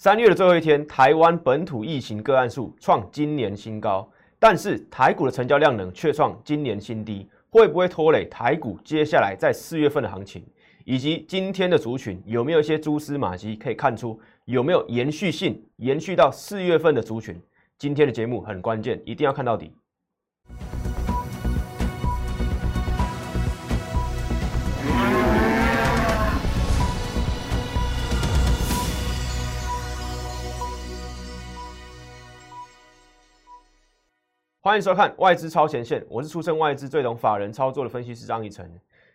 三月的最后一天，台湾本土疫情个案数创今年新高，但是台股的成交量能却创今年新低，会不会拖累台股接下来在四月份的行情？以及今天的族群有没有一些蛛丝马迹可以看出有没有延续性，延续到四月份的族群？今天的节目很关键，一定要看到底。欢迎收看外资超前线，我是出身外资最懂法人操作的分析师张义成。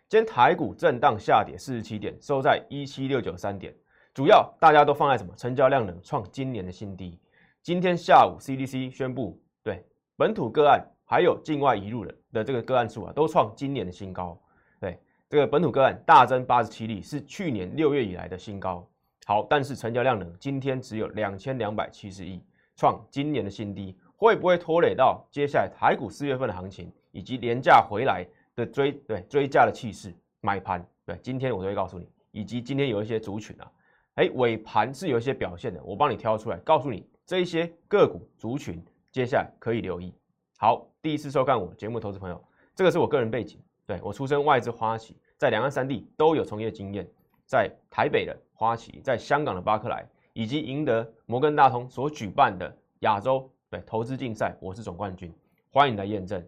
今天台股震荡下跌四十七点，收在一七六九三点，主要大家都放在什么？成交量能创今年的新低。今天下午 CDC 宣布，对本土个案还有境外移入的的这个个案数啊，都创今年的新高。对这个本土个案大增八十七例，是去年六月以来的新高。好，但是成交量呢，今天只有两千两百七十亿，创今年的新低。会不会拖累到接下来台股四月份的行情，以及廉价回来的追对追价的气势买盘？对，今天我都会告诉你，以及今天有一些族群啊，哎，尾盘是有一些表现的，我帮你挑出来，告诉你这一些个股族群接下来可以留意。好，第一次收看我节目，投资朋友，这个是我个人背景，对我出身外资花旗，在两岸三地都有从业经验，在台北的花旗，在香港的巴克莱，以及赢得摩根大通所举办的亚洲。对投资竞赛，我是总冠军，欢迎来验证。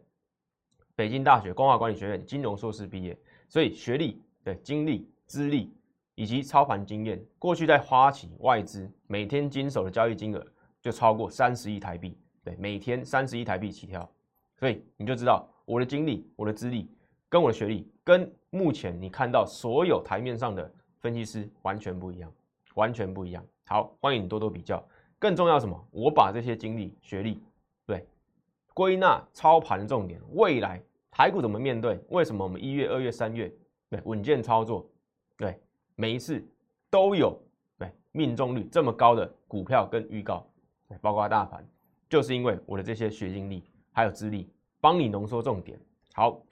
北京大学光华管理学院金融硕士毕业，所以学历、对经历、资历以及操盘经验，过去在花旗外资每天经手的交易金额就超过三十亿台币，对，每天三十亿台币起跳，所以你就知道我的经历、我的资历跟我的学历，跟目前你看到所有台面上的分析师完全不一样，完全不一样。好，欢迎你多多比较。更重要什么？我把这些经历、学历，对，归纳操盘重点。未来台股怎么面对？为什么我们一月、二月、三月，对，稳健操作，对，每一次都有对命中率这么高的股票跟预告，对，包括大盘，就是因为我的这些学经历还有资历，帮你浓缩重点。好，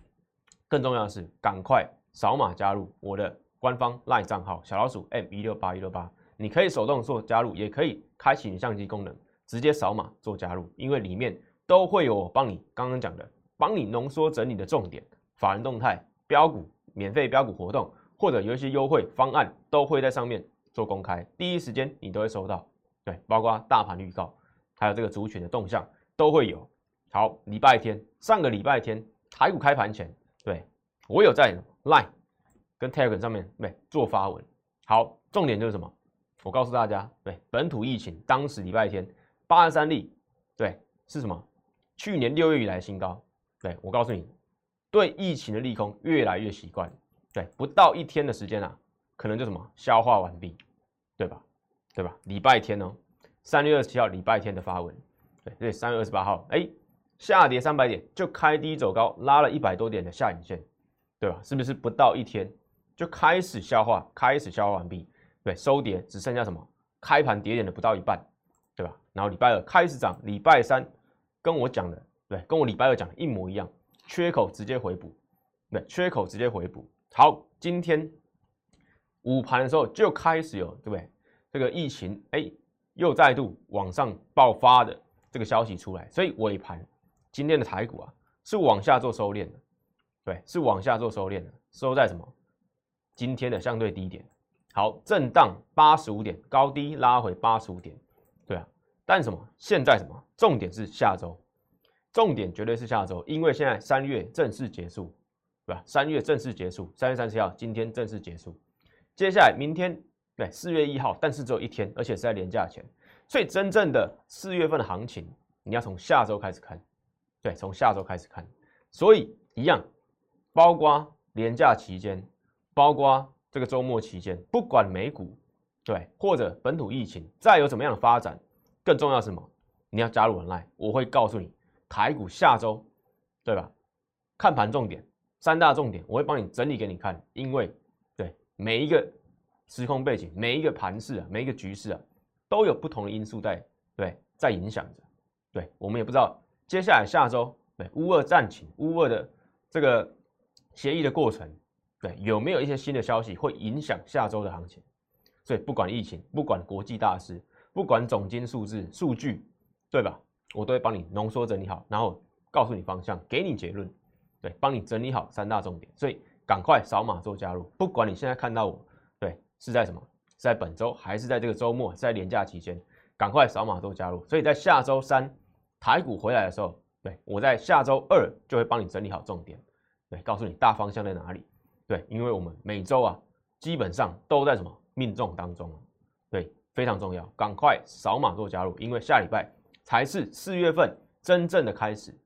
更重要的是，赶快扫码加入我的官方 LINE 账号小老鼠 M 一六八一六八。你可以手动做加入，也可以开启相机功能，直接扫码做加入，因为里面都会有我帮你刚刚讲的，帮你浓缩整理的重点，法人动态、标股、免费标股活动，或者有一些优惠方案，都会在上面做公开，第一时间你都会收到。对，包括大盘预告，还有这个族群的动向都会有。好，礼拜天，上个礼拜天台股开盘前，对我有在 Line 跟 Telegram 上面对做发文。好，重点就是什么？我告诉大家，对本土疫情，当时礼拜天八十三例，对是什么？去年六月以来新高。对我告诉你，对疫情的利空越来越习惯，对不到一天的时间啊，可能就什么消化完毕，对吧？对吧？礼拜天哦，三月二十七号礼拜天的发文，对对，三月二十八号，哎，下跌三百点就开低走高，拉了一百多点的下影线，对吧？是不是不到一天就开始消化，开始消化完毕？对，收跌只剩下什么？开盘跌点的不到一半，对吧？然后礼拜二开始涨，礼拜三跟我讲的，对，跟我礼拜二讲的一模一样，缺口直接回补，对，缺口直接回补。好，今天午盘的时候就开始有，对不对？这个疫情哎，又再度往上爆发的这个消息出来，所以尾盘今天的台股啊是往下做收敛的，对，是往下做收敛的，收在什么？今天的相对低点。好，震荡八十五点，高低拉回八十五点，对啊，但什么？现在什么？重点是下周，重点绝对是下周，因为现在三月正式结束，对吧？三月正式结束，三月三十号今天正式结束，接下来明天对四月一号，但是只有一天，而且是在年假前，所以真正的四月份的行情，你要从下周开始看，对，从下周开始看，所以一样，包括年假期间，包括。这个周末期间，不管美股对或者本土疫情再有怎么样的发展，更重要是什么？你要加入我 Line，我会告诉你台股下周对吧？看盘重点三大重点，我会帮你整理给你看。因为对每一个时空背景、每一个盘势啊、每一个局势啊，都有不同的因素在对在影响着。对我们也不知道接下来下周对乌二战情、乌二的这个协议的过程。对，有没有一些新的消息会影响下周的行情？所以不管疫情，不管国际大事，不管总金数字、数据，对吧？我都会帮你浓缩整理好，然后告诉你方向，给你结论，对，帮你整理好三大重点。所以赶快扫码做加入，不管你现在看到我，对，是在什么？是在本周还是在这个周末？在年假期间，赶快扫码做加入。所以在下周三台股回来的时候，对我在下周二就会帮你整理好重点，对，告诉你大方向在哪里。对，因为我们每周啊，基本上都在什么命中当中，对，非常重要，赶快扫码做加入，因为下礼拜。才是四月份真正的开始，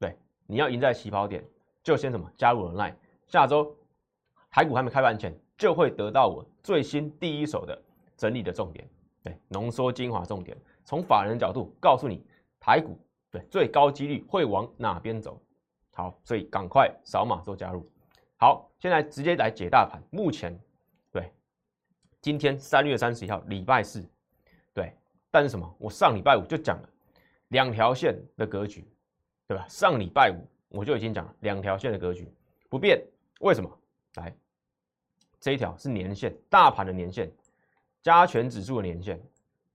对，你要赢在起跑点，就先什么加入了 Line，下周台股还没开盘前，就会得到我最新第一手的整理的重点，对，浓缩精华重点，从法人角度告诉你台股对最高几率会往哪边走，好，所以赶快扫码做加入，好，现在直接来解大盘，目前对，今天三月三十一号礼拜四，对，但是什么？我上礼拜五就讲了。两条线的格局，对吧？上礼拜五我就已经讲了两条线的格局不变，为什么？来，这一条是年线，大盘的年线，加权指数的年线，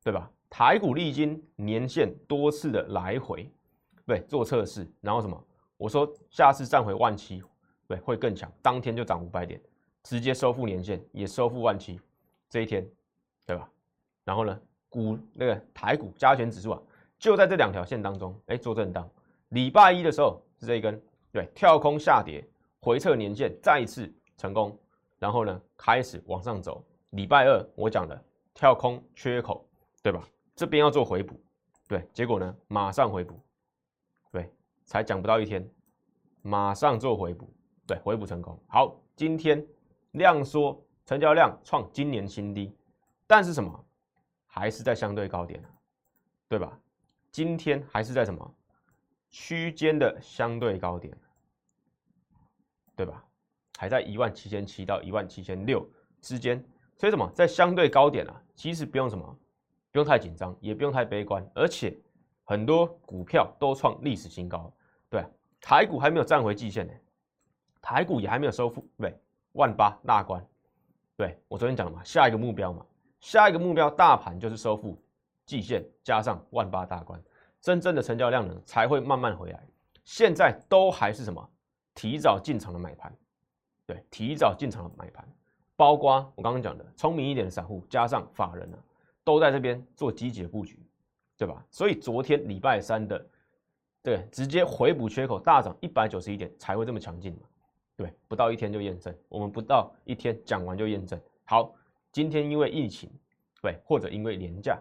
对吧？台股历经年线多次的来回，对，做测试，然后什么？我说下次站回万七，对，会更强，当天就涨五百点，直接收复年线，也收复万七，这一天，对吧？然后呢，股那个台股加权指数啊。就在这两条线当中，哎，做震荡。礼拜一的时候是这一根，对，跳空下跌，回撤年线再一次成功，然后呢开始往上走。礼拜二我讲的跳空缺口，对吧？这边要做回补，对，结果呢马上回补，对，才讲不到一天，马上做回补，对，回补成功。好，今天量缩，成交量创今年新低，但是什么？还是在相对高点对吧？今天还是在什么区间的相对高点，对吧？还在一万七千七到一万七千六之间，所以什么在相对高点啊？其实不用什么，不用太紧张，也不用太悲观，而且很多股票都创历史新高，对，台股还没有站回季线呢，台股也还没有收复对万八大关，对我昨天讲了嘛，下一个目标嘛，下一个目标大盘就是收复。季线加上万八大关，真正的成交量呢才会慢慢回来。现在都还是什么提早进场的买盘，对，提早进场的买盘，包括我刚刚讲的聪明一点的散户加上法人啊，都在这边做积极的布局，对吧？所以昨天礼拜三的，对，直接回补缺口大涨一百九十一点才会这么强劲嘛，对，不到一天就验证，我们不到一天讲完就验证。好，今天因为疫情，对，或者因为廉价。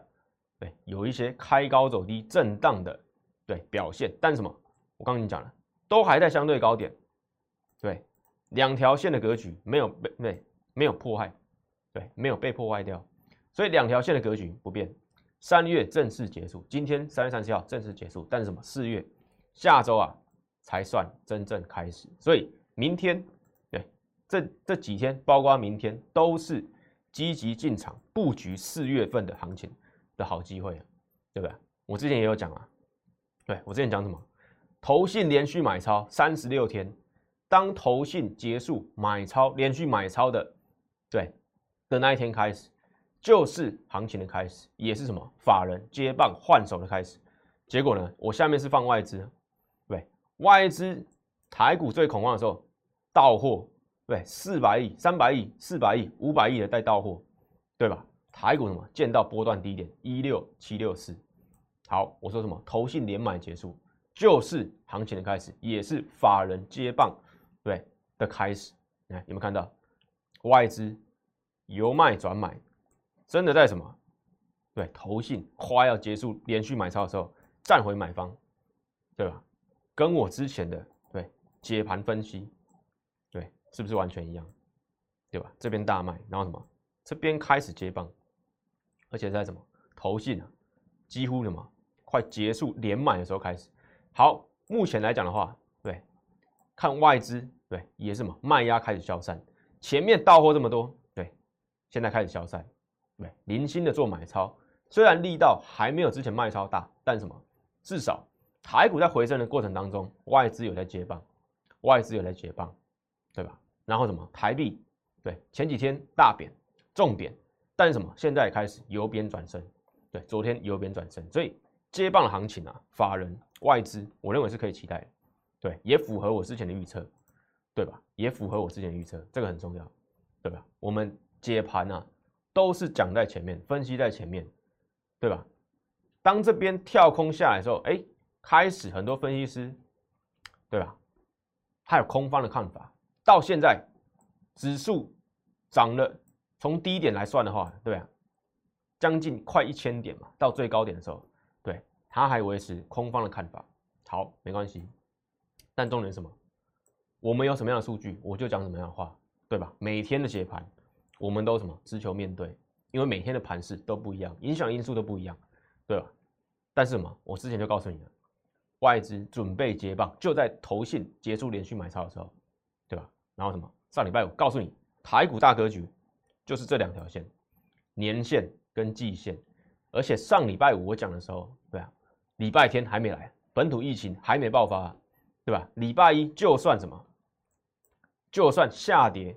对，有一些开高走低、震荡的对表现，但什么？我刚跟你讲了，都还在相对高点，对，两条线的格局没有被对没有破坏，对，没有被破坏掉，所以两条线的格局不变。三月正式结束，今天三月三十号正式结束，但是什么？四月下周啊才算真正开始，所以明天对这这几天，包括明天都是积极进场布局四月份的行情。的好机会，对不对？我之前也有讲啊，对我之前讲什么？投信连续买超三十六天，当投信结束买超连续买超的，对的那一天开始，就是行情的开始，也是什么法人接棒换手的开始。结果呢，我下面是放外资，对外资台股最恐慌的时候，到货，对四百亿、三百亿、四百亿、五百亿的带到货，对吧？台股什么见到波段低点一六七六四，好，我说什么？投信连买结束，就是行情的开始，也是法人接棒对的开始。你看有没有看到外资由卖转买，真的在什么？对，投信快要结束连续买超的时候，站回买方，对吧？跟我之前的对解盘分析，是不是完全一样？对吧？这边大卖，然后什么？这边开始接棒。而且在什么投信啊，几乎什么快结束连买的时候开始。好，目前来讲的话，对，看外资对也是什么卖压开始消散，前面到货这么多，对，现在开始消散，对，零星的做买超，虽然力道还没有之前卖超大，但什么至少台股在回升的过程当中，外资有在接棒，外资有在接棒，对吧？然后什么台币对前几天大贬重贬。但是什么？现在开始由贬转升，对，昨天由贬转升，所以接棒的行情啊，法人外资，我认为是可以期待的，对，也符合我之前的预测，对吧？也符合我之前的预测，这个很重要，对吧？我们解盘啊，都是讲在前面，分析在前面，对吧？当这边跳空下来的时候，哎，开始很多分析师，对吧？还有空方的看法，到现在指数涨了，从低点来算的话，对啊？将近快一千点嘛，到最高点的时候，对，他还维持空方的看法。好，没关系。但重点是什么？我们有什么样的数据，我就讲什么样的话，对吧？每天的解盘，我们都什么？只求面对，因为每天的盘势都不一样，影响因素都不一样，对吧？但是什么？我之前就告诉你了。外资准备接棒，就在投信结束连续买超的时候，然后什么？上礼拜五告诉你，台股大格局就是这两条线，年线跟季线。而且上礼拜五我讲的时候，对啊，礼拜天还没来，本土疫情还没爆发，对吧？礼拜一就算什么，就算下跌，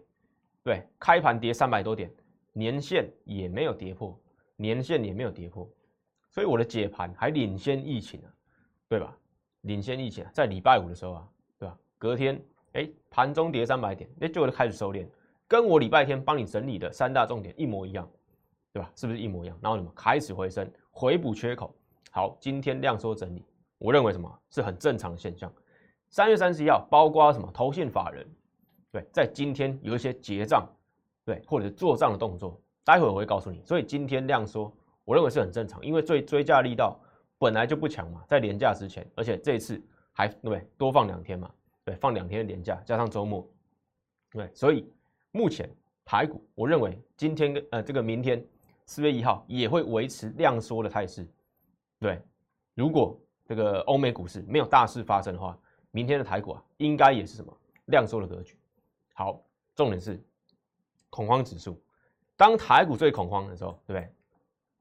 对，开盘跌三百多点，年线也没有跌破，年线也没有跌破，所以我的解盘还领先疫情啊，对吧？领先疫情，在礼拜五的时候啊，对吧？隔天，哎，盘中跌三百点，哎，就开始收敛，跟我礼拜天帮你整理的三大重点一模一样，对吧？是不是一模一样？然后什么开始回升，回补缺口。好，今天量缩整理，我认为什么是很正常的现象。三月三十一号，包括什么投信法人，对，在今天有一些结账，对，或者是做账的动作，待会我会告诉你。所以今天量缩，我认为是很正常，因为最追价力道。本来就不强嘛，在年假之前，而且这一次还对不对多放两天嘛，对，放两天的年假加上周末，对，所以目前台股，我认为今天跟呃这个明天四月一号也会维持量缩的态势，对，如果这个欧美股市没有大事发生的话，明天的台股啊应该也是什么量缩的格局。好，重点是恐慌指数，当台股最恐慌的时候，对不对？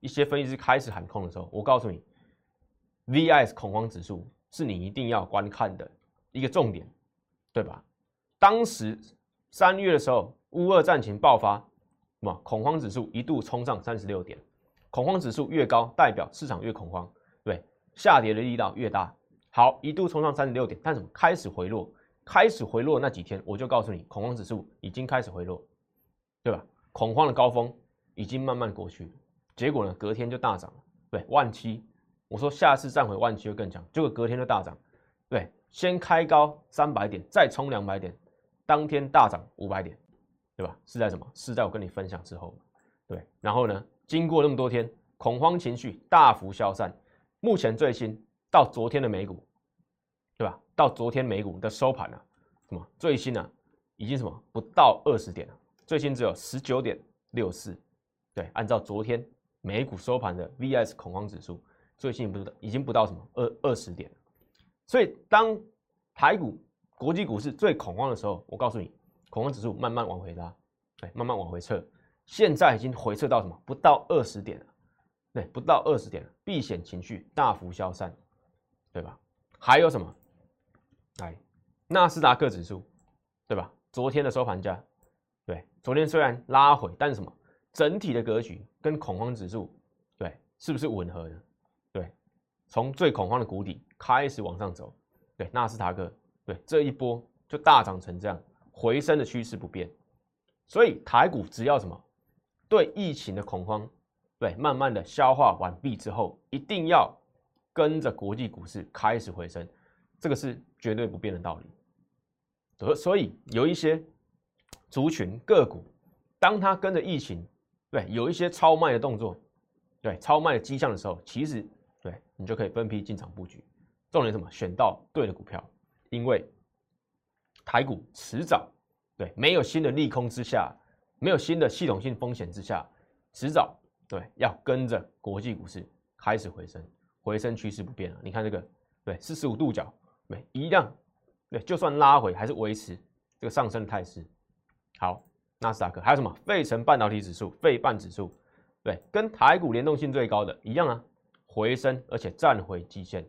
一些分析师开始喊空的时候，我告诉你。VIS 恐慌指数是你一定要观看的一个重点，对吧？当时三月的时候，乌俄战情爆发，什么恐慌指数一度冲上三十六点，恐慌指数越高，代表市场越恐慌，对，下跌的力道越大。好，一度冲上三十六点，但是开始回落？开始回落那几天，我就告诉你，恐慌指数已经开始回落，对吧？恐慌的高峰已经慢慢过去，结果呢，隔天就大涨了，对，万七。我说下次站回万七会更强，结果隔天就大涨，对，先开高三百点，再冲两百点，当天大涨五百点，对吧？是在什么？是在我跟你分享之后，对。然后呢，经过那么多天，恐慌情绪大幅消散，目前最新到昨天的美股，对吧？到昨天美股的收盘啊，什么最新呢？已经什么不到二十点了，最新只有十九点六四，对，按照昨天美股收盘的 VS 恐慌指数。最新不是已经不到什么二二十点，所以当台股、国际股市最恐慌的时候，我告诉你，恐慌指数慢慢往回拉，对，慢慢往回撤，现在已经回撤到什么？不到二十点了，对，不到二十点了，避险情绪大幅消散，对吧？还有什么？来，纳斯达克指数，对吧？昨天的收盘价，对，昨天虽然拉回，但是什么？整体的格局跟恐慌指数，对，是不是吻合的？从最恐慌的谷底开始往上走，对纳斯达克，对这一波就大涨成这样，回升的趋势不变，所以台股只要什么对疫情的恐慌，对慢慢的消化完毕之后，一定要跟着国际股市开始回升，这个是绝对不变的道理。所所以有一些族群个股，当它跟着疫情，对有一些超卖的动作，对超卖的迹象的时候，其实。对你就可以分批进场布局，重点什么？选到对的股票，因为台股迟早对没有新的利空之下，没有新的系统性风险之下，迟早对要跟着国际股市开始回升，回升趋势不变了。你看这个对四十五度角，对一样，对就算拉回还是维持这个上升的态势。好，纳斯达克还有什么？费城半导体指数、费半指数，对，跟台股联动性最高的一样啊。回升，而且站回季线，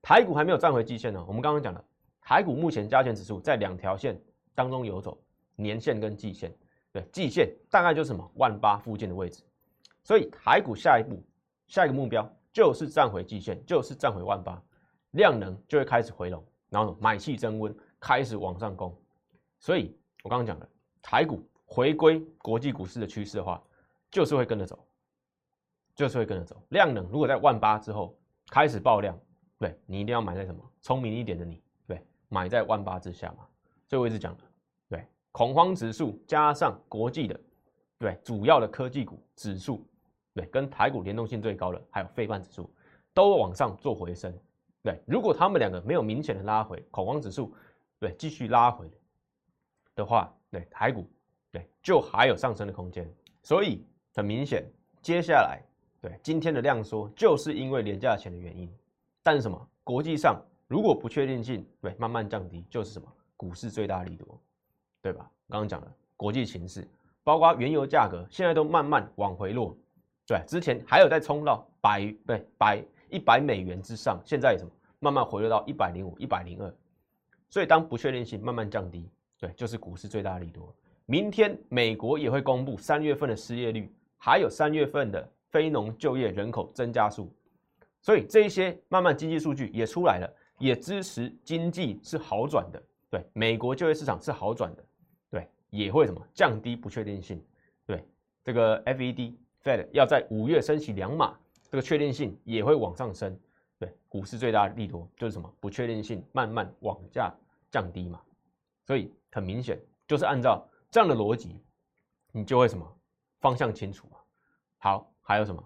台股还没有站回季线呢。我们刚刚讲了，台股目前加权指数在两条线当中游走，年线跟季线。对，季线大概就是什么万八附近的位置。所以台股下一步下一个目标就是站回季线，就是站回万八，量能就会开始回笼，然后买气增温，开始往上攻。所以我刚刚讲的台股回归国际股市的趋势的话，就是会跟着走，就是会跟着走。量能如果在万八之后开始爆量，对你一定要买在什么？聪明一点的你，对，买在万八之下嘛。所以我一直讲的，对，恐慌指数加上国际的，对，主要的科技股指数，对，跟台股联动性最高的还有费半指数都往上做回升。对，如果他们两个没有明显的拉回，恐慌指数对继续拉回。的话，对台股，对就还有上升的空间，所以很明显，接下来对今天的量缩，就是因为廉价钱的原因。但是什么？国际上如果不确定性对慢慢降低，就是什么？股市最大利多，对吧？刚刚讲了国际形势，包括原油价格，现在都慢慢往回落，对，之前还有在冲到百对百一百美元之上，现在什么？慢慢回落到一百零五、一百零二。所以当不确定性慢慢降低。对，就是股市最大利多。明天美国也会公布三月份的失业率，还有三月份的非农就业人口增加数，所以这一些慢慢经济数据也出来了，也支持经济是好转的。对，美国就业市场是好转的，对，也会什么降低不确定性。对，这个 FED Fed 要在五月升息两码，这个确定性也会往上升。对，股市最大的利多就是什么不确定性慢慢往下降低嘛，所以。很明显，就是按照这样的逻辑，你就会什么方向清楚嘛。好，还有什么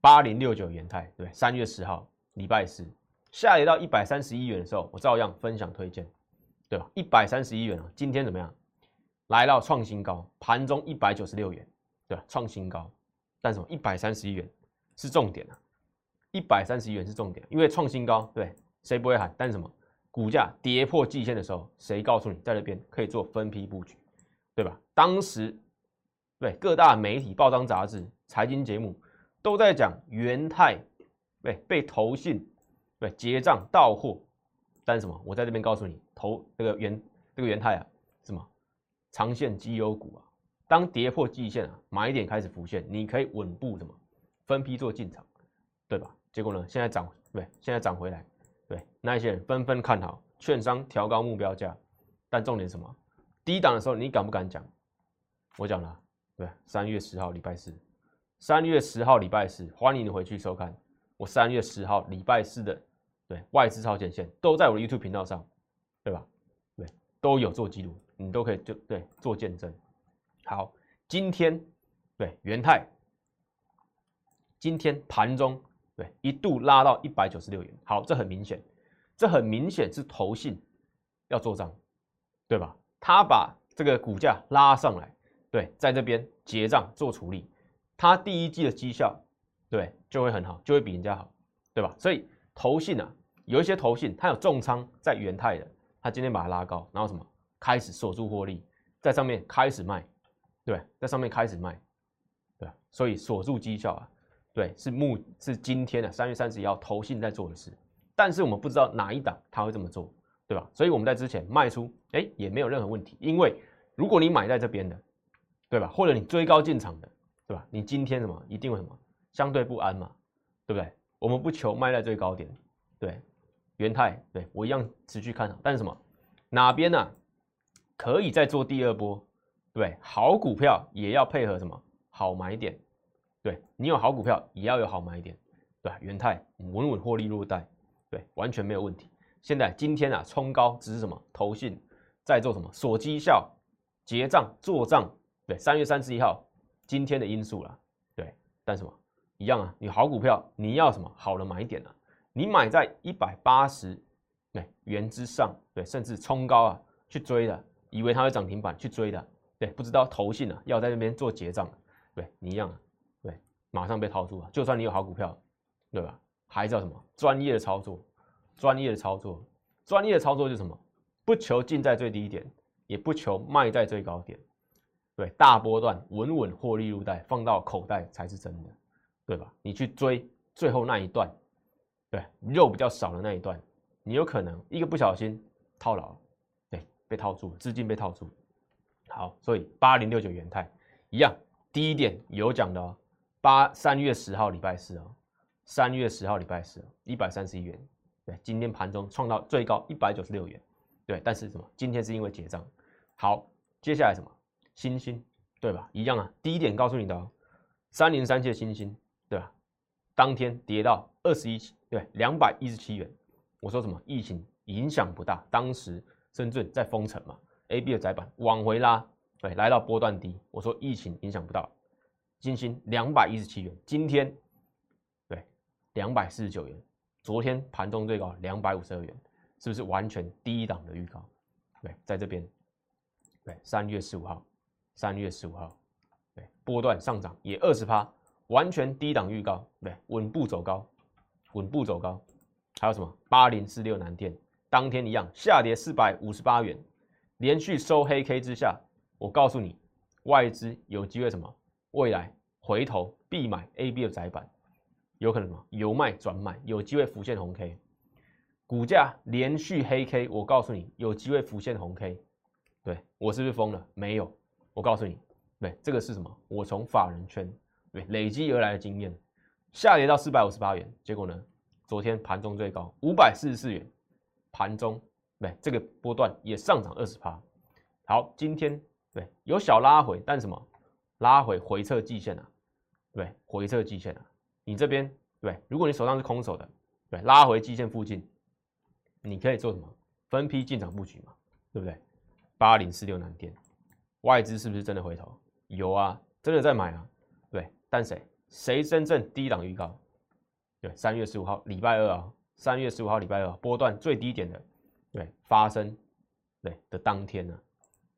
八零六九元泰，对，三月十号礼拜四下跌到一百三十一元的时候，我照样分享推荐，对吧？一百三十一元啊，今天怎么样？来到创新高，盘中一百九十六元，对吧？创新高，但什么？一百三十一元是重点啊，一百三十一元是重点，因为创新高，对，谁不会喊？但什么？股价跌破季线的时候，谁告诉你在那边可以做分批布局，对吧？当时对各大媒体、报章、杂志、财经节目都在讲元泰对被投信对结账到货，但是什么？我在这边告诉你，投这个元这个元泰啊，什么长线绩优股啊，当跌破季线啊，买点开始浮现，你可以稳步什么分批做进场，对吧？结果呢，现在涨对，现在涨回来。对，那一些人纷纷看好，券商调高目标价，但重点什么？低档的时候你敢不敢讲？我讲了，对，三月十号礼拜四，三月十号礼拜四，欢迎你回去收看我三月十号礼拜四的对外资超前线，都在我的 YouTube 频道上，对吧？对，都有做记录，你都可以就对做见证。好，今天对元泰，今天盘中。对，一度拉到一百九十六元。好，这很明显，这很明显是投信要做账，对吧？他把这个股价拉上来，对，在这边结账做处理，他第一季的绩效，对，就会很好，就会比人家好，对吧？所以投信啊，有一些投信，他有重仓在元泰的，他今天把它拉高，然后什么开始锁住获利，在上面开始卖，对，在上面开始卖，对，所以锁住绩效啊。对，是目是今天的三月三十一号投信在做的事，但是我们不知道哪一档他会这么做，对吧？所以我们在之前卖出，哎，也没有任何问题，因为如果你买在这边的，对吧？或者你追高进场的，对吧？你今天什么一定会什么相对不安嘛，对不对？我们不求卖在最高点，对，元泰，对我一样持续看好，但是什么哪边呢？可以再做第二波，对，好股票也要配合什么好买点。对你有好股票，也要有好买点，对吧？元泰稳稳获利入袋，对，完全没有问题。现在今天啊，冲高只是什么？投信在做什么？锁绩效、结账、做账。对，三月三十一号今天的因素了，对。但什么一样啊？你好股票，你要什么好的买点啊？你买在一百八十美元之上，对，甚至冲高啊去追的，以为它会涨停板去追的，对，不知道投信啊要在那边做结账，对你一样啊。对马上被套住了，就算你有好股票，对吧？还是要什么专业的操作？专业的操作，专业的操作就是什么？不求进在最低点，也不求卖在最高点，对，大波段稳稳获利入袋，放到口袋才是真的，对吧？你去追最后那一段，对，肉比较少的那一段，你有可能一个不小心套牢，对，被套住，资金被套住。好，所以八零六九元泰一样，第一点有讲的哦。八三月十号礼拜四哦，三月十号礼拜四一百三十一元，对，今天盘中创到最高一百九十六元，对，但是什么？今天是因为结账。好，接下来什么？星星，对吧？一样啊。第一点告诉你的哦，三零三七的星星，对吧？当天跌到二十一，对，两百一十七元。我说什么？疫情影响不大，当时深圳在封城嘛，A B 的窄板往回拉，对，来到波段低。我说疫情影响不到，星星两百一十七元，今天对。两百四十九元，昨天盘中最高两百五十二元，是不是完全低档的预告？对，在这边，对，三月十五号，三月十五号，对，波段上涨也二十趴，完全低档预告，对，稳步走高，稳步走高。还有什么？八零四六南电，当天一样下跌四百五十八元，连续收黑 K 之下，我告诉你，外资有机会什么？未来回头必买 A B 的窄板。有可能吗？由卖转买，有机会浮现红 K，股价连续黑 K，我告诉你，有机会浮现红 K。对我是不是疯了？没有，我告诉你，对，这个是什么？我从法人圈对累积而来的经验，下跌到四百五十八元，结果呢，昨天盘中最高五百四十四元，盘中对这个波段也上涨二十趴。好，今天对有小拉回，但什么？拉回回撤季线啊，对，回撤季线啊。你这边对，如果你手上是空手的，对，拉回基线附近，你可以做什么？分批进场布局嘛，对不对？八零四六南天，外资是不是真的回头？有啊，真的在买啊，对。但谁？谁真正低档预告？对，三月十五号礼拜二啊，三月十五号礼拜二波段最低点的，对，发生对的当天呢。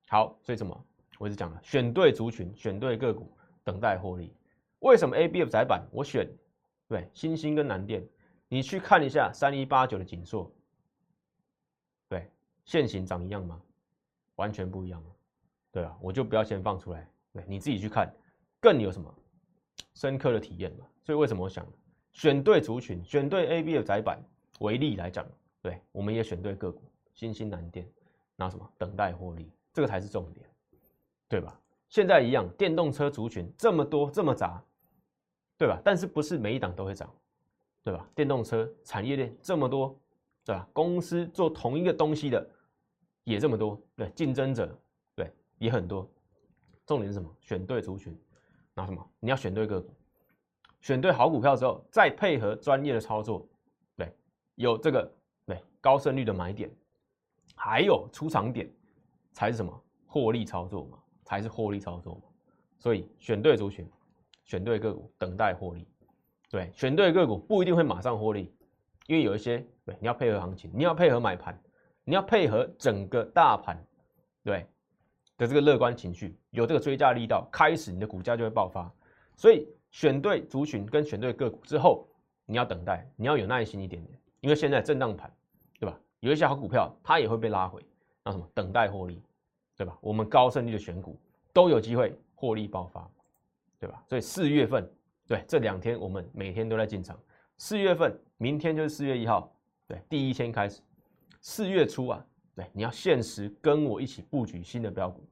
好，所以什么？我一直讲了，选对族群，选对个股，等待获利。为什么 A、B、F 窄板我选对新兴跟南电？你去看一下三一八九的锦硕，对，现形长一样吗？完全不一样对啊，我就不要先放出来，对，你自己去看，更有什么深刻的体验嘛？所以为什么我想选对族群，选对 A、B 的窄板为例来讲，对，我们也选对个股，新兴蓝电，拿什么等待获利，这个才是重点，对吧？现在一样，电动车族群这么多这么杂，对吧？但是不是每一档都会涨，对吧？电动车产业链这么多，对吧？公司做同一个东西的也这么多，对，竞争者也很多。重点是什么？选对族群，拿什么？你要选对个股，选对好股票之后，再配合专业的操作，对，有这个对高胜率的买点，还有出场点，才是什么？获利操作嘛。才是获利操作嘛，所以选对族群，选对个股，等待获利。对，选对个股不一定会马上获利，因为有一些对你要配合行情，你要配合买盘，你要配合整个大盘对的这个乐观情绪，有这个追加力道，开始你的股价就会爆发。所以选对族群跟选对个股之后，你要等待，你要有耐心一点点，因为现在震荡盘，对吧？有一些好股票它也会被拉回，那什么等待获利。对吧？我们高胜率的选股都有机会获利爆发，对吧？所以四月份，对这两天我们每天都在进场。四月份，明天就是四月一号，对，第一天开始。四月初啊，对，你要限时跟我一起布局新的标股。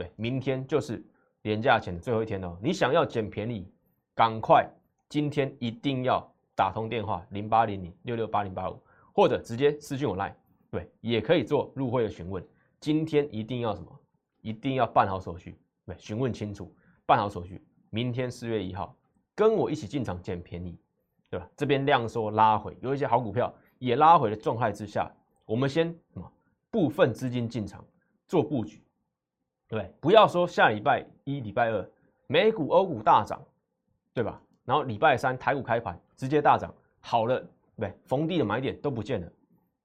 对，明天就是年假前的最后一天哦。你想要捡便宜，赶快，今天一定要打通电话零八零零六六八零八五，或者直接私信我来，对，也可以做入会的询问。今天一定要什么？一定要办好手续，对，询问清楚，办好手续。明天四月一号，跟我一起进场捡便宜，对吧？这边量缩拉回，有一些好股票也拉回的状态之下，我们先什么？部分资金进场做布局，对，不要说下礼拜一、礼拜二美股、欧股大涨，对吧？然后礼拜三台股开盘直接大涨，好了，对，逢低的买点都不见了，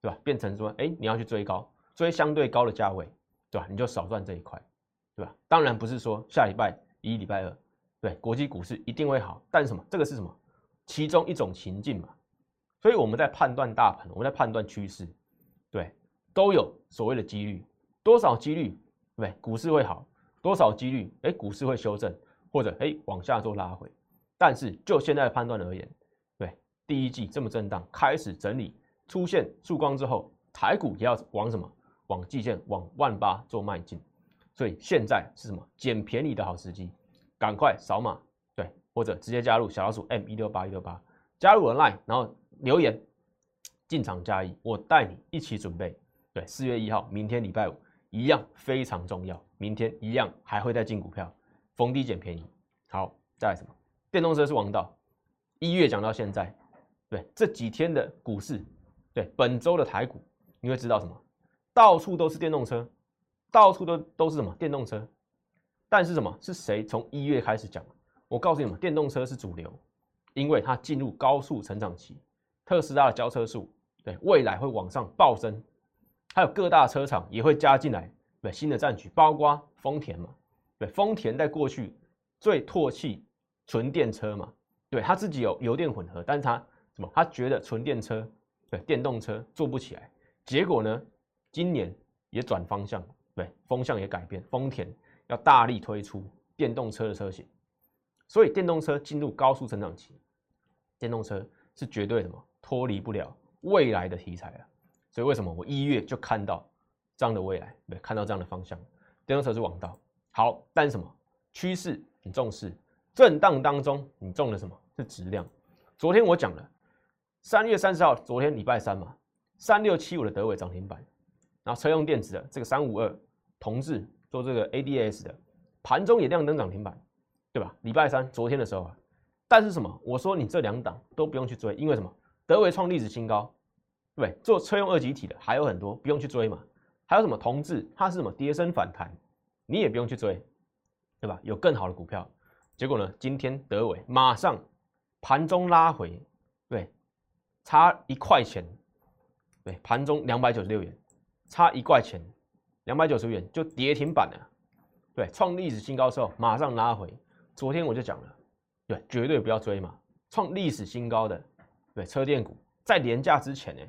对吧？变成说，哎，你要去追高。追相对高的价位，对吧？你就少赚这一块，对吧？当然不是说下礼拜一、礼拜二，对国际股市一定会好，但是什么？这个是什么？其中一种情境嘛。所以我们在判断大盘，我们在判断趋势，对，都有所谓的几率，多少几率，对，股市会好，多少几率，哎，股市会修正，或者哎往下做拉回。但是就现在的判断而言，对，第一季这么震荡，开始整理，出现曙光之后，台股也要往什么？往季线往万八做迈进，所以现在是什么捡便宜的好时机？赶快扫码对，或者直接加入小老鼠 M 一六八一六八，加入我的 line，然后留言进场加一，我带你一起准备。对，四月一号，明天礼拜五一样非常重要，明天一样还会再进股票，逢低捡便宜。好，再来什么？电动车是王道，一月讲到现在，对这几天的股市，对本周的台股，你会知道什么？到处都是电动车，到处都都是什么电动车？但是什么？是谁从一月开始讲？我告诉你们，电动车是主流，因为它进入高速成长期，特斯拉的交车数，对未来会往上暴增。还有各大车厂也会加进来，对新的战局，包括丰田嘛，对丰田在过去最唾弃纯电车嘛，对他自己有油电混合，但是他什么？他觉得纯电车对电动车做不起来，结果呢，今年也转方向，对风向也改变，丰田要大力推出电动车的车型，所以电动车进入高速成长期，电动车是绝对什么脱离不了未来的题材啊。所以为什么我一月就看到这样的未来，对，看到这样的方向，电动车是王道。好，但是什么趋势你重视，震荡当中你中了什么？是质量。昨天我讲了，三月三十号，昨天礼拜三嘛，三六七五的德伟涨停板，然后车用电子的这个三五二同志做这个 ADS 的盘中也亮灯涨停板，对吧？礼拜三昨天的时候啊，但是什么？我说你这两档都不用去追，因为什么？德伟创历史新高。对，做车用二级体的还有很多，不用去追嘛。还有什么同志，它是什么跌升反弹，你也不用去追，对吧？有更好的股票。结果呢，今天德伟马上盘中拉回，对，差一块钱，对，盘中两百九十六元，差一块钱，两百九十元就跌停板了。对，创历史新高之后马上拉回。昨天我就讲了，对，绝对不要追嘛。创历史新高的，对，车电股在廉价之前呢。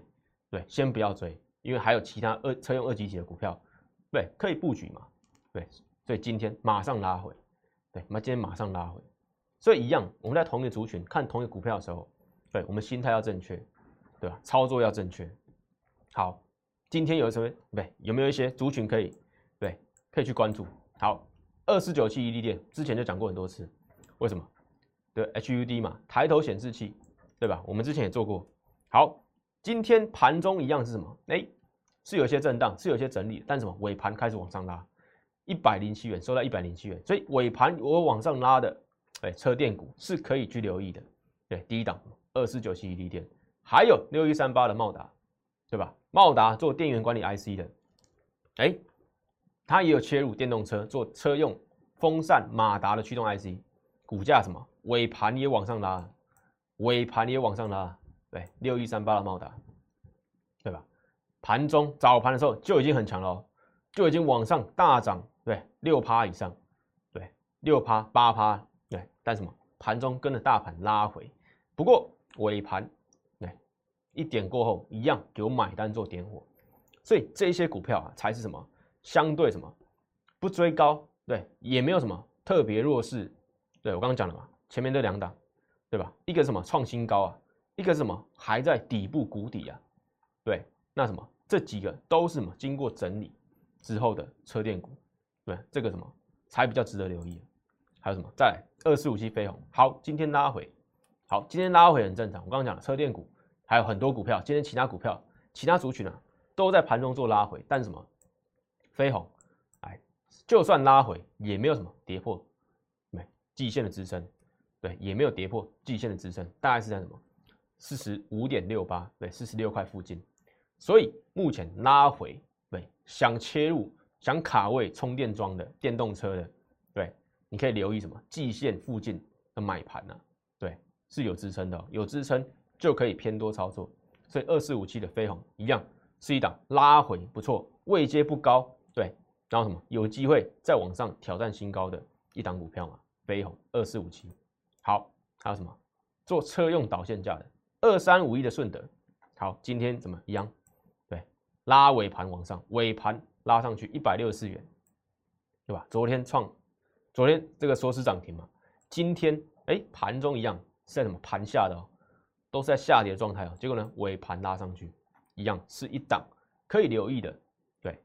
对，先不要追，因为还有其他二车用二级体的股票，对，可以布局嘛。对，所以今天马上拉回，对，那今天马上拉回，所以一样，我们在同一个族群看同一个股票的时候，对我们心态要正确，对吧？操作要正确。好，今天有什么？对，有没有一些族群可以，对，可以去关注？好，二四九七 ED 电之前就讲过很多次，为什么？对，HUD 嘛，抬头显示器，对吧？我们之前也做过。好。今天盘中一样是什么？哎，是有些震荡，是有些整理，但什么？尾盘开始往上拉，一百零七元收在一百零七元，所以尾盘我往上拉的，哎，车电股是可以去留意的。对，第一档二四九七一电，还有六一三八的茂达，对吧？茂达做电源管理 IC 的，哎，它也有切入电动车做车用风扇马达的驱动 IC，股价什么？尾盘也往上拉，尾盘也往上拉。对，六一三八的茂达，对吧？盘中早盘的时候就已经很强了，就已经往上大涨，对，六趴以上，对，六趴八趴，对。但什么？盘中跟着大盘拉回，不过尾盘，对，一点过后一样给我买单做点火，所以这些股票啊才是什么？相对什么？不追高，对，也没有什么特别弱势，对我刚刚讲了嘛，前面这两档，对吧？一个什么创新高啊？一个什么还在底部谷底啊？对，那什么这几个都是什么经过整理之后的车电股，对，这个什么才比较值得留意。还有什么在二四五七飞鸿，好，今天拉回，好，今天拉回很正常。我刚刚讲了车电股还有很多股票，今天其他股票、其他族群啊都在盘中做拉回，但是什么飞鸿，哎，就算拉回也没有什么跌破没季线的支撑，对，也没有跌破季线的支撑，大概是在什么？四十五点六八，对，四十六块附近，所以目前拉回，对，想切入、想卡位充电桩的电动车的，对，你可以留意什么季线附近的买盘呢？对，是有支撑的，有支撑就可以偏多操作。所以二四五七的飞鸿一样是一档拉回不错，位阶不高，对，然后什么有机会再往上挑战新高的一档股票嘛？飞鸿二四五七，好，还有什么做车用导线架的？二三五一的顺德，好，今天怎么一样？对，拉尾盘往上，尾盘拉上去一百六十四元，对吧？昨天创，昨天这个说是涨停嘛？今天哎，盘中一样是在什么盘下的哦，都是在下跌的状态哦。结果呢，尾盘拉上去，一样是一档可以留意的。对，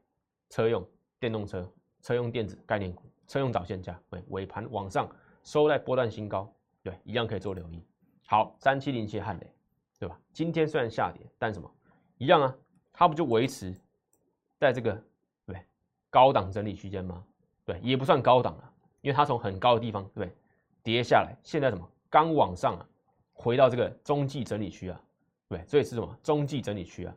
车用电动车、车用电子概念股、车用早线价，对，尾盘往上收在波段新高，对，一样可以做留意。好，三七零七汉雷，对吧？今天虽然下跌，但什么一样啊？它不就维持在这个对高档整理区间吗？对，也不算高档了，因为它从很高的地方对跌下来，现在什么刚往上啊，回到这个中继整理区啊，对，所以是什么中继整理区啊？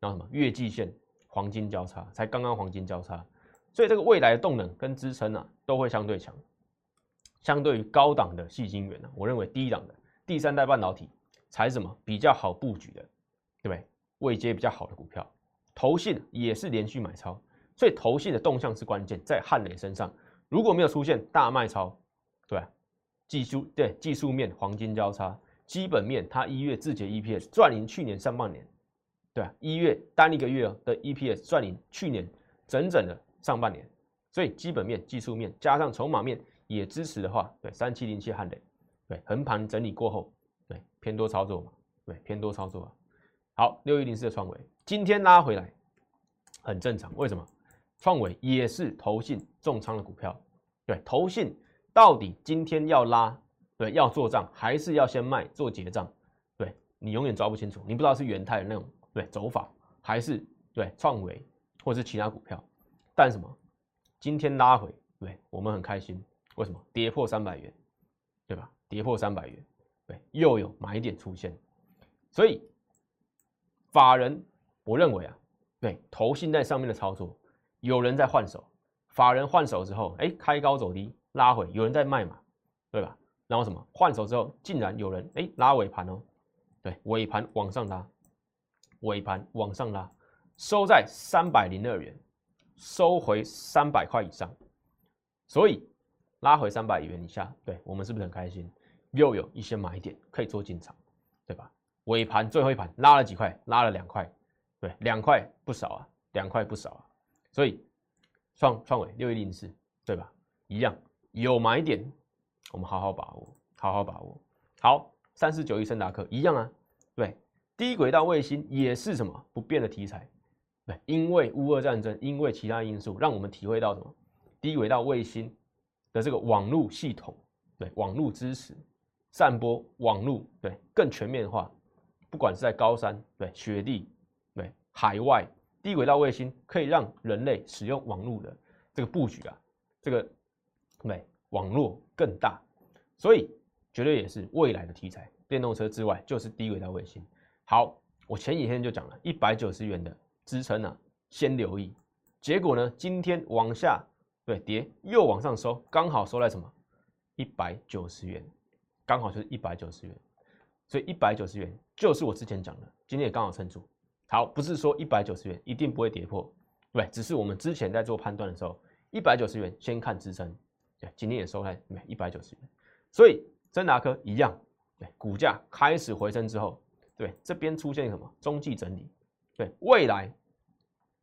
然后什么月季线黄金交叉，才刚刚黄金交叉，所以这个未来的动能跟支撑啊，都会相对强。相对于高档的细晶圆呢，我认为低档的第三代半导体才什么比较好布局的，对不对？位阶比较好的股票，投信也是连续买超，所以投信的动向是关键，在汉磊身上如果没有出现大卖超，对技术对技术面黄金交叉，基本面它一月自结 EPS 赚赢去年上半年，对吧？一月单一个月的 EPS 赚赢去年整整的上半年，所以基本面技术面加上筹码面。也支持的话，对三七零七汉雷，对横盘整理过后，偏多操作嘛，对偏多操作啊。好，六一零四的创维今天拉回来，很正常。为什么？创维也是投信重仓的股票，对投信到底今天要拉，对要做账还是要先卖做结账？对你永远抓不清楚，你不知道是元泰的那种对走法，还是对创维或是其他股票。但什么？今天拉回，对我们很开心。为什么跌破三百元，对吧？跌破三百元，对，又有买点出现，所以法人我认为啊，对，投信在上面的操作，有人在换手，法人换手之后，哎，开高走低拉回，有人在卖嘛，对吧？然后什么换手之后，竟然有人哎拉尾盘哦，对，尾盘往上拉，尾盘往上拉，收在三百零二元，收回三百块以上，所以。拉回三百元以下，对我们是不是很开心？又有一些买点可以做进场，对吧？尾盘最后一盘拉了几块？拉了两块，对，两块不少啊，两块不少啊。所以创创伟六一零四，对吧？一样有买点，我们好好把握，好好把握。好，三四九一森达克一样啊，对，低轨道卫星也是什么不变的题材，对，因为乌俄战争，因为其他因素，让我们体会到什么低轨道卫星。的这个网络系统，对网络支持、散播网络，对更全面化，不管是在高山、对雪地、对海外，低轨道卫星可以让人类使用网络的这个布局啊，这个对网络更大，所以绝对也是未来的题材。电动车之外就是低轨道卫星。好，我前几天就讲了一百九十元的支撑啊，先留意。结果呢，今天往下。对，跌又往上收，刚好收在什么？一百九十元，刚好就是一百九十元，所以一百九十元就是我之前讲的，今天也刚好撑住。好，不是说一百九十元一定不会跌破，对，只是我们之前在做判断的时候，一百九十元先看支撑，对，今天也收在一百九十元，所以真达科一样，对，股价开始回升之后，对，这边出现什么中继整理，对，未来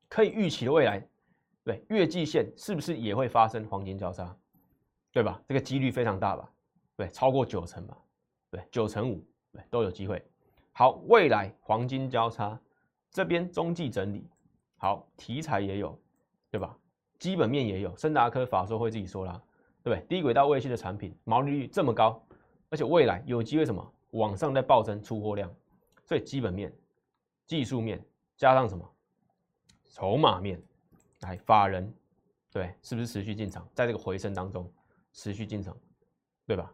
可以预期的未来。对月季线是不是也会发生黄金交叉？对吧？这个几率非常大吧？对，超过九成吧？对，九成五，对，都有机会。好，未来黄金交叉这边中继整理，好，题材也有，对吧？基本面也有，森达科法说会自己说啦，对不对？低轨道卫星的产品毛利率这么高，而且未来有机会什么？往上在暴增出货量，所以基本面、技术面加上什么？筹码面。来，法人对，是不是持续进场？在这个回升当中持续进场，对吧？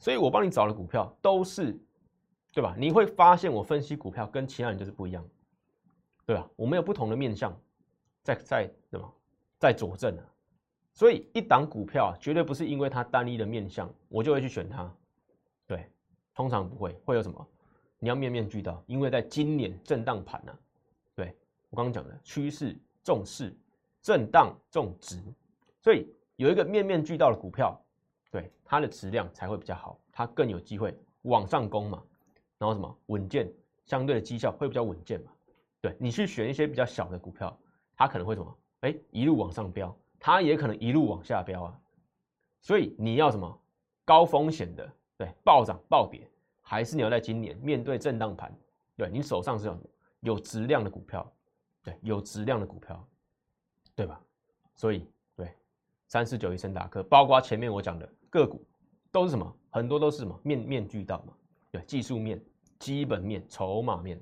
所以我帮你找的股票都是，对吧？你会发现我分析股票跟其他人就是不一样，对吧？我们有不同的面向，在在对吧？在佐证啊。所以一档股票啊，绝对不是因为它单一的面向，我就会去选它。对，通常不会，会有什么？你要面面俱到，因为在今年震荡盘呢，对我刚刚讲的趋势重视。震荡重值，所以有一个面面俱到的股票，对它的质量才会比较好，它更有机会往上攻嘛。然后什么稳健，相对的绩效会比较稳健嘛。对你去选一些比较小的股票，它可能会什么？哎，一路往上飙，它也可能一路往下飙啊。所以你要什么高风险的，对暴涨暴跌，还是你要在今年面对震荡盘，对你手上是有有质量的股票，对有质量的股票。对吧？所以三四九一升达科，包括前面我讲的个股，都是什么？很多都是什么面面俱到嘛。对技术面、基本面、筹码面。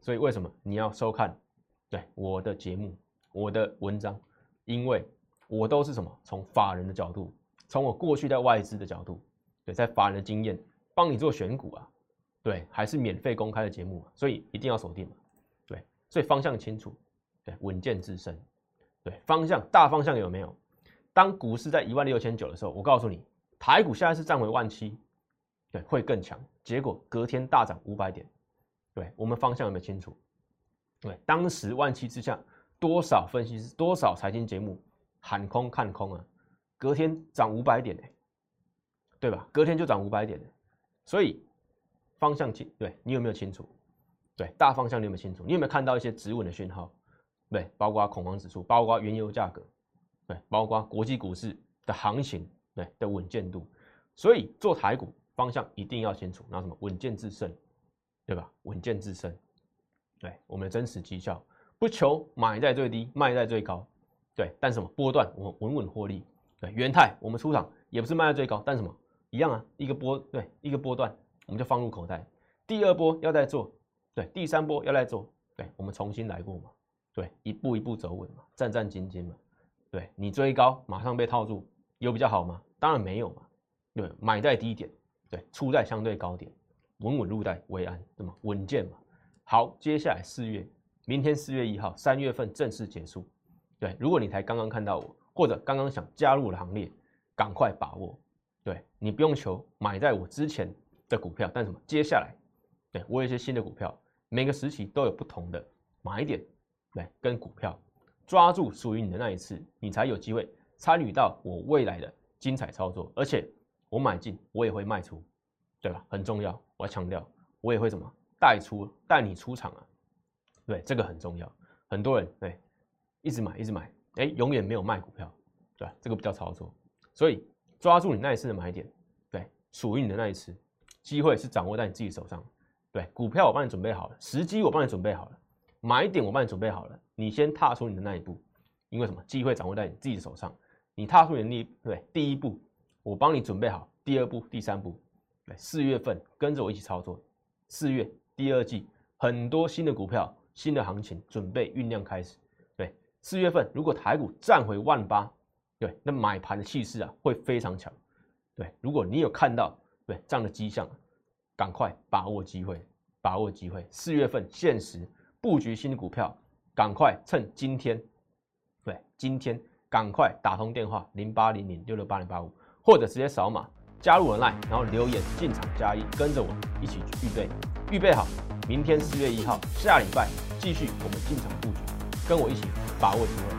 所以为什么你要收看对我的节目、我的文章？因为我都是什么？从法人的角度，从我过去在外资的角度，对，在法人的经验帮你做选股啊，对，还是免费公开的节目，所以一定要锁定嘛，对，所以方向清楚，对，稳健自身，对，方向大方向有没有？当股市在一万六千九的时候，我告诉你，台股现在是站回万七，对，会更强。结果隔天大涨五百点，对我们方向有没有清楚？对，当时万七之下。多少分析师、多少财经节目喊空看空啊？隔天涨五百点呢，对吧？隔天就涨五百点所以方向清，对你有没有清楚？对大方向你有没有清楚？你有没有看到一些止稳的讯号？对，包括恐慌指数，包括原油价格，对，包括国际股市的行情，对的稳健度。所以做台股方向一定要清楚，然后什么稳健制胜，对吧？稳健制胜，对我们的真实绩效。不求买在最低，卖在最高，对，但什么波段我们稳稳获利，对，元泰我们出场也不是卖在最高，但什么一样啊，一个波对一个波段我们就放入口袋，第二波要再做，对，第三波要再做，对，我们重新来过嘛，对，一步一步走稳嘛，战战兢兢嘛，对你追高马上被套住，有比较好吗？当然没有嘛，对，买在低点，对，出在相对高点，稳稳入袋为安，对吗？稳健嘛，好，接下来四月。明天四月一号，三月份正式结束。对，如果你才刚刚看到我，或者刚刚想加入我的行列，赶快把握。对你不用求买在我之前的股票，但什么？接下来，对我有一些新的股票，每个时期都有不同的买点。对，跟股票抓住属于你的那一次，你才有机会参与到我未来的精彩操作。而且我买进，我也会卖出，对吧？很重要，我要强调，我也会什么带出带你出场啊。对，这个很重要。很多人对一直买，一直买，哎，永远没有卖股票，对？这个不叫操作。所以抓住你那一次的买点，对，属于你的那一次机会是掌握在你自己手上。对，股票我帮你准备好了，时机我帮你准备好了，买点我帮你准备好了，你先踏出你的那一步。因为什么？机会掌握在你自己的手上。你踏出你的第对第一步，我帮你准备好第二步、第三步。对，四月份跟着我一起操作。四月第二季很多新的股票。新的行情准备酝酿开始，对，四月份如果台股站回万八，对，那买盘的气势啊会非常强，对，如果你有看到对这样的迹象，赶快把握机会，把握机会，四月份限时布局新股票，赶快趁今天，对，今天赶快打通电话零八零零六六八零八五，或者直接扫码加入我 line，然后留言进场加一，跟着我一起预备，预备好，明天四月一号，下礼拜。继续，我们进场布局，跟我一起把握机会。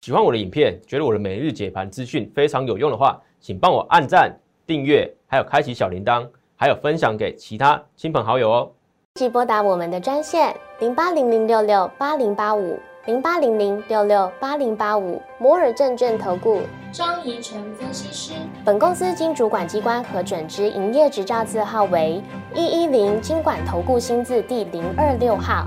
喜欢我的影片，觉得我的每日解盘资讯非常有用的话，请帮我按赞、订阅，还有开启小铃铛，还有分享给其他亲朋好友哦。即拨打我们的专线零八零零六六八零八五零八零零六六八零八五摩尔证券投顾。张怡晨分析师，本公司经主管机关核准之营业执照字号为一一零金管投顾新字第零二六号。